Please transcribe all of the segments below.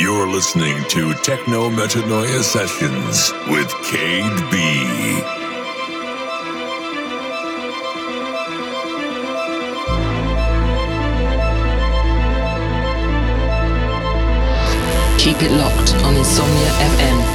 You're listening to Techno Metanoia Sessions with Kade B. Keep it locked on Insomnia FM.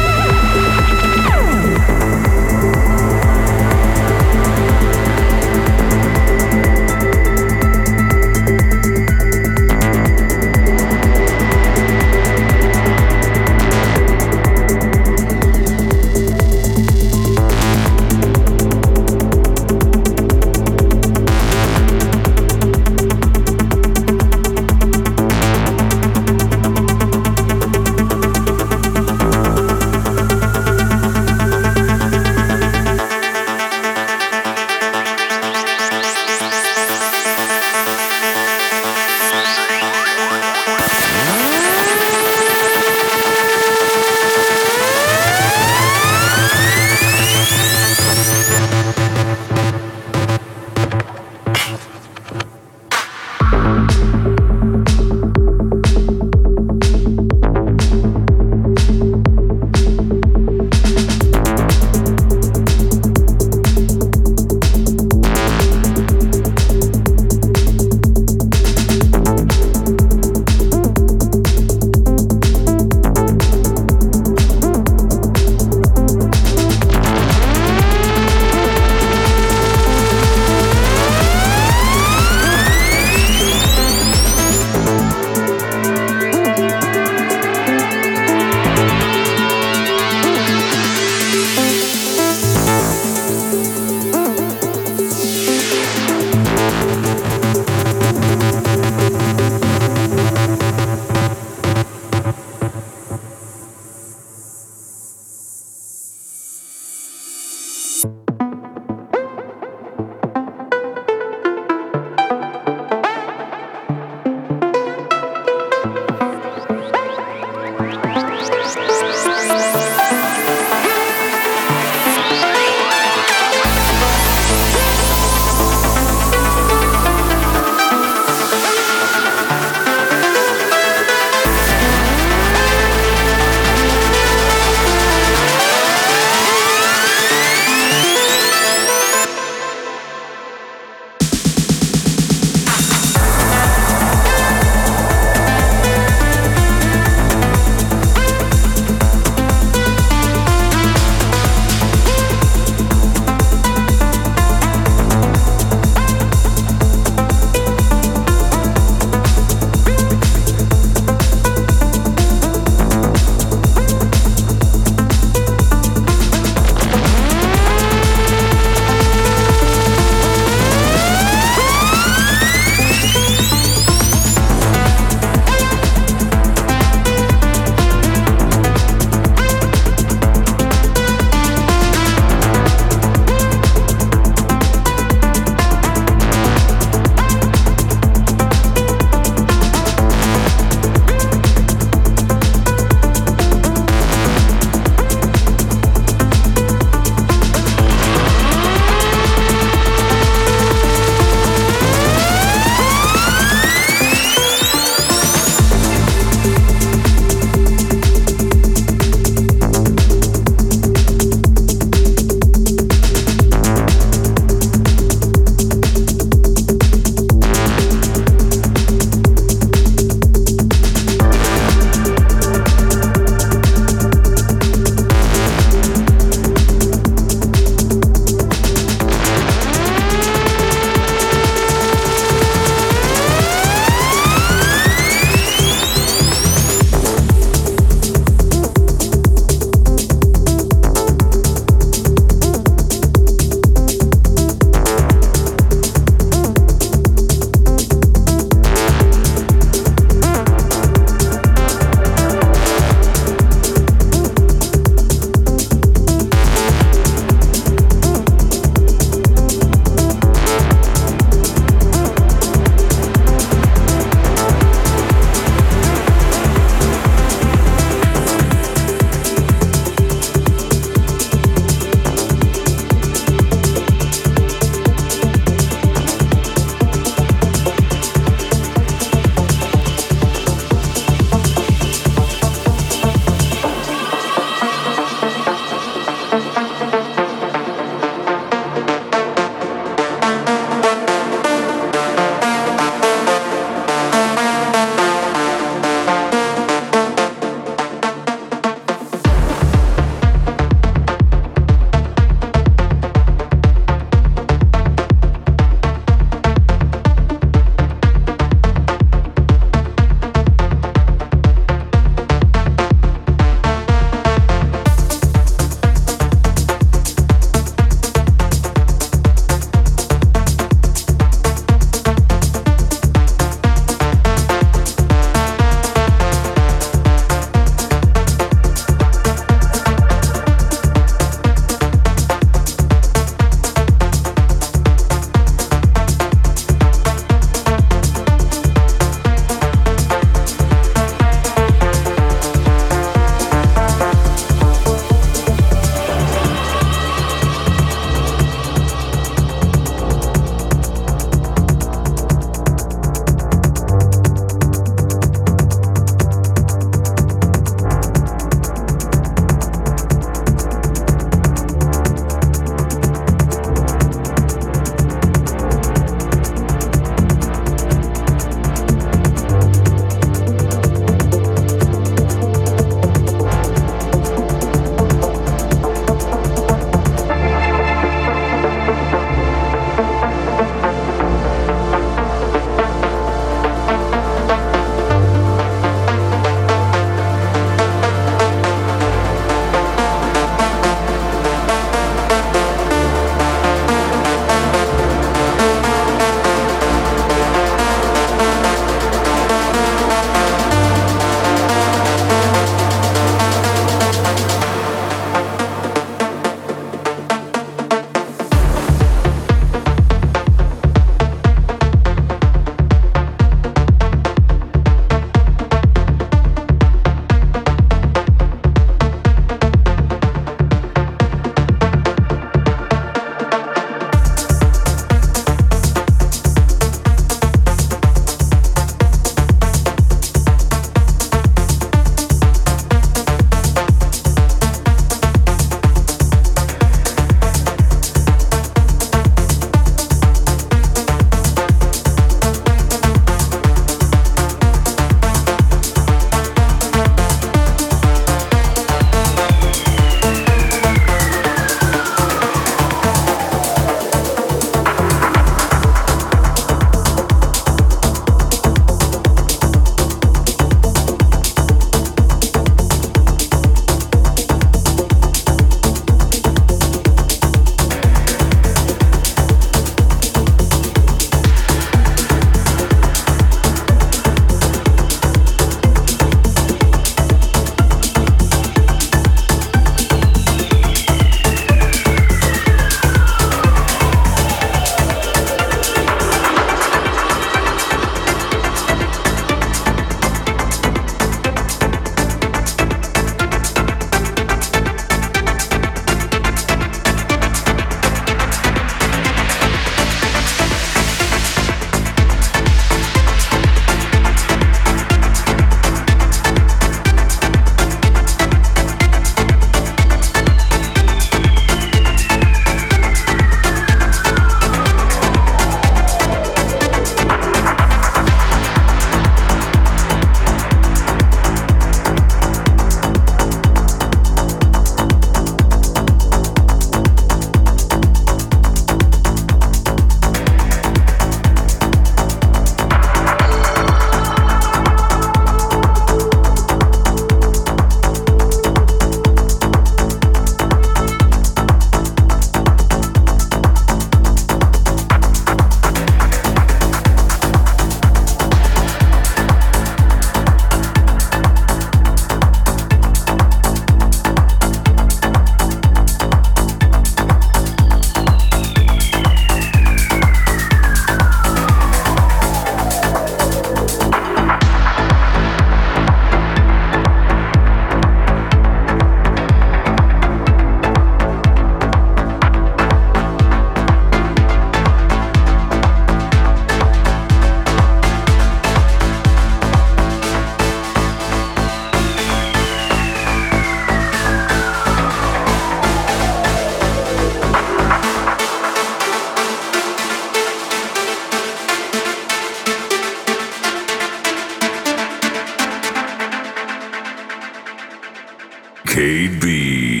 Decade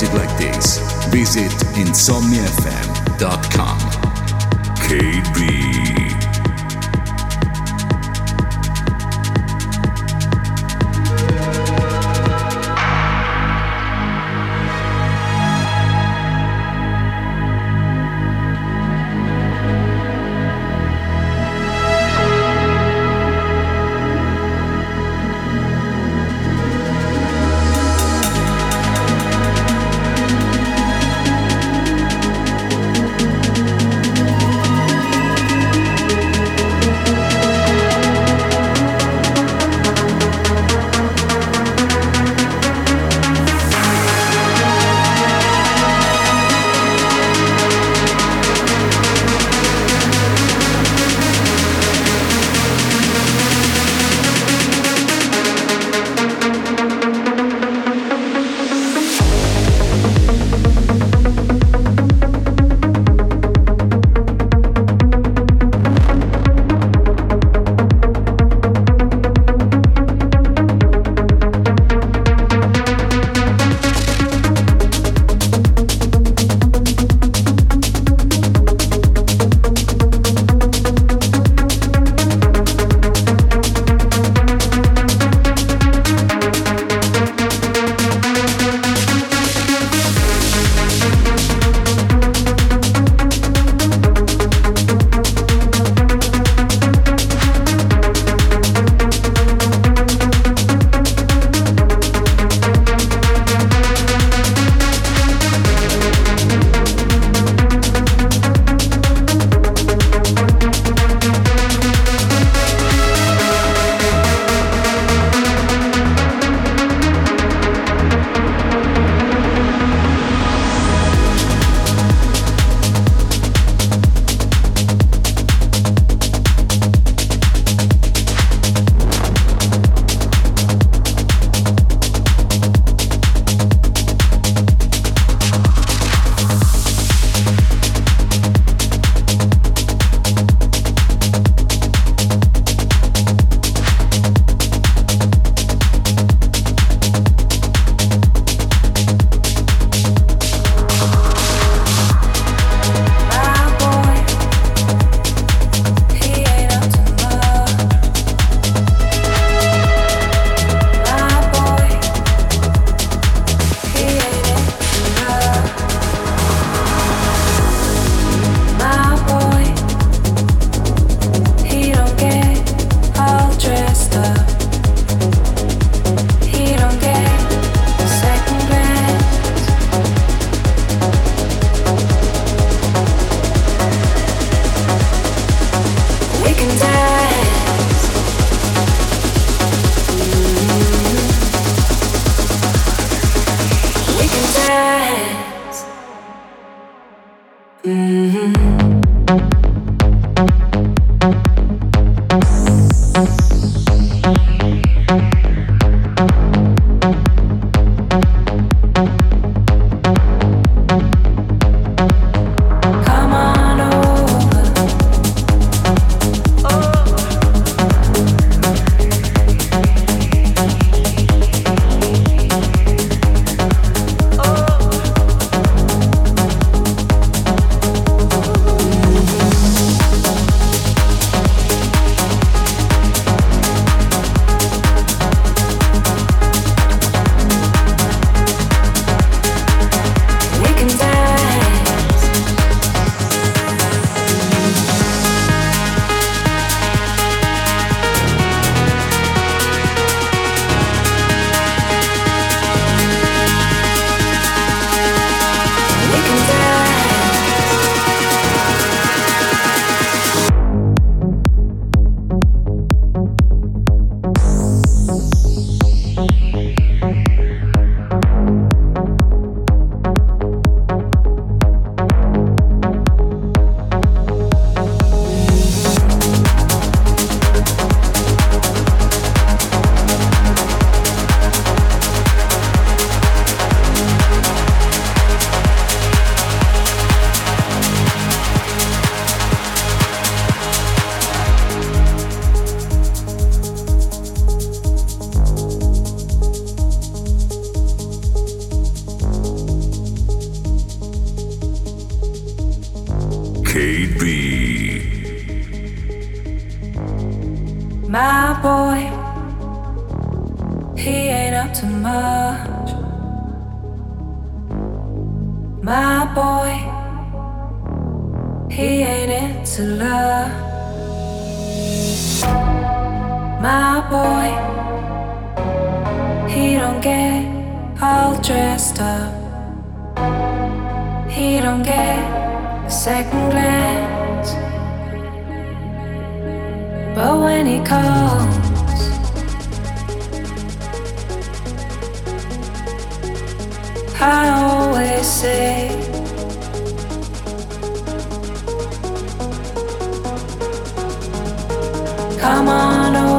music like this, visit insomniafm.com. KB. don't get a second glance. But when he calls, I always say. Come on over.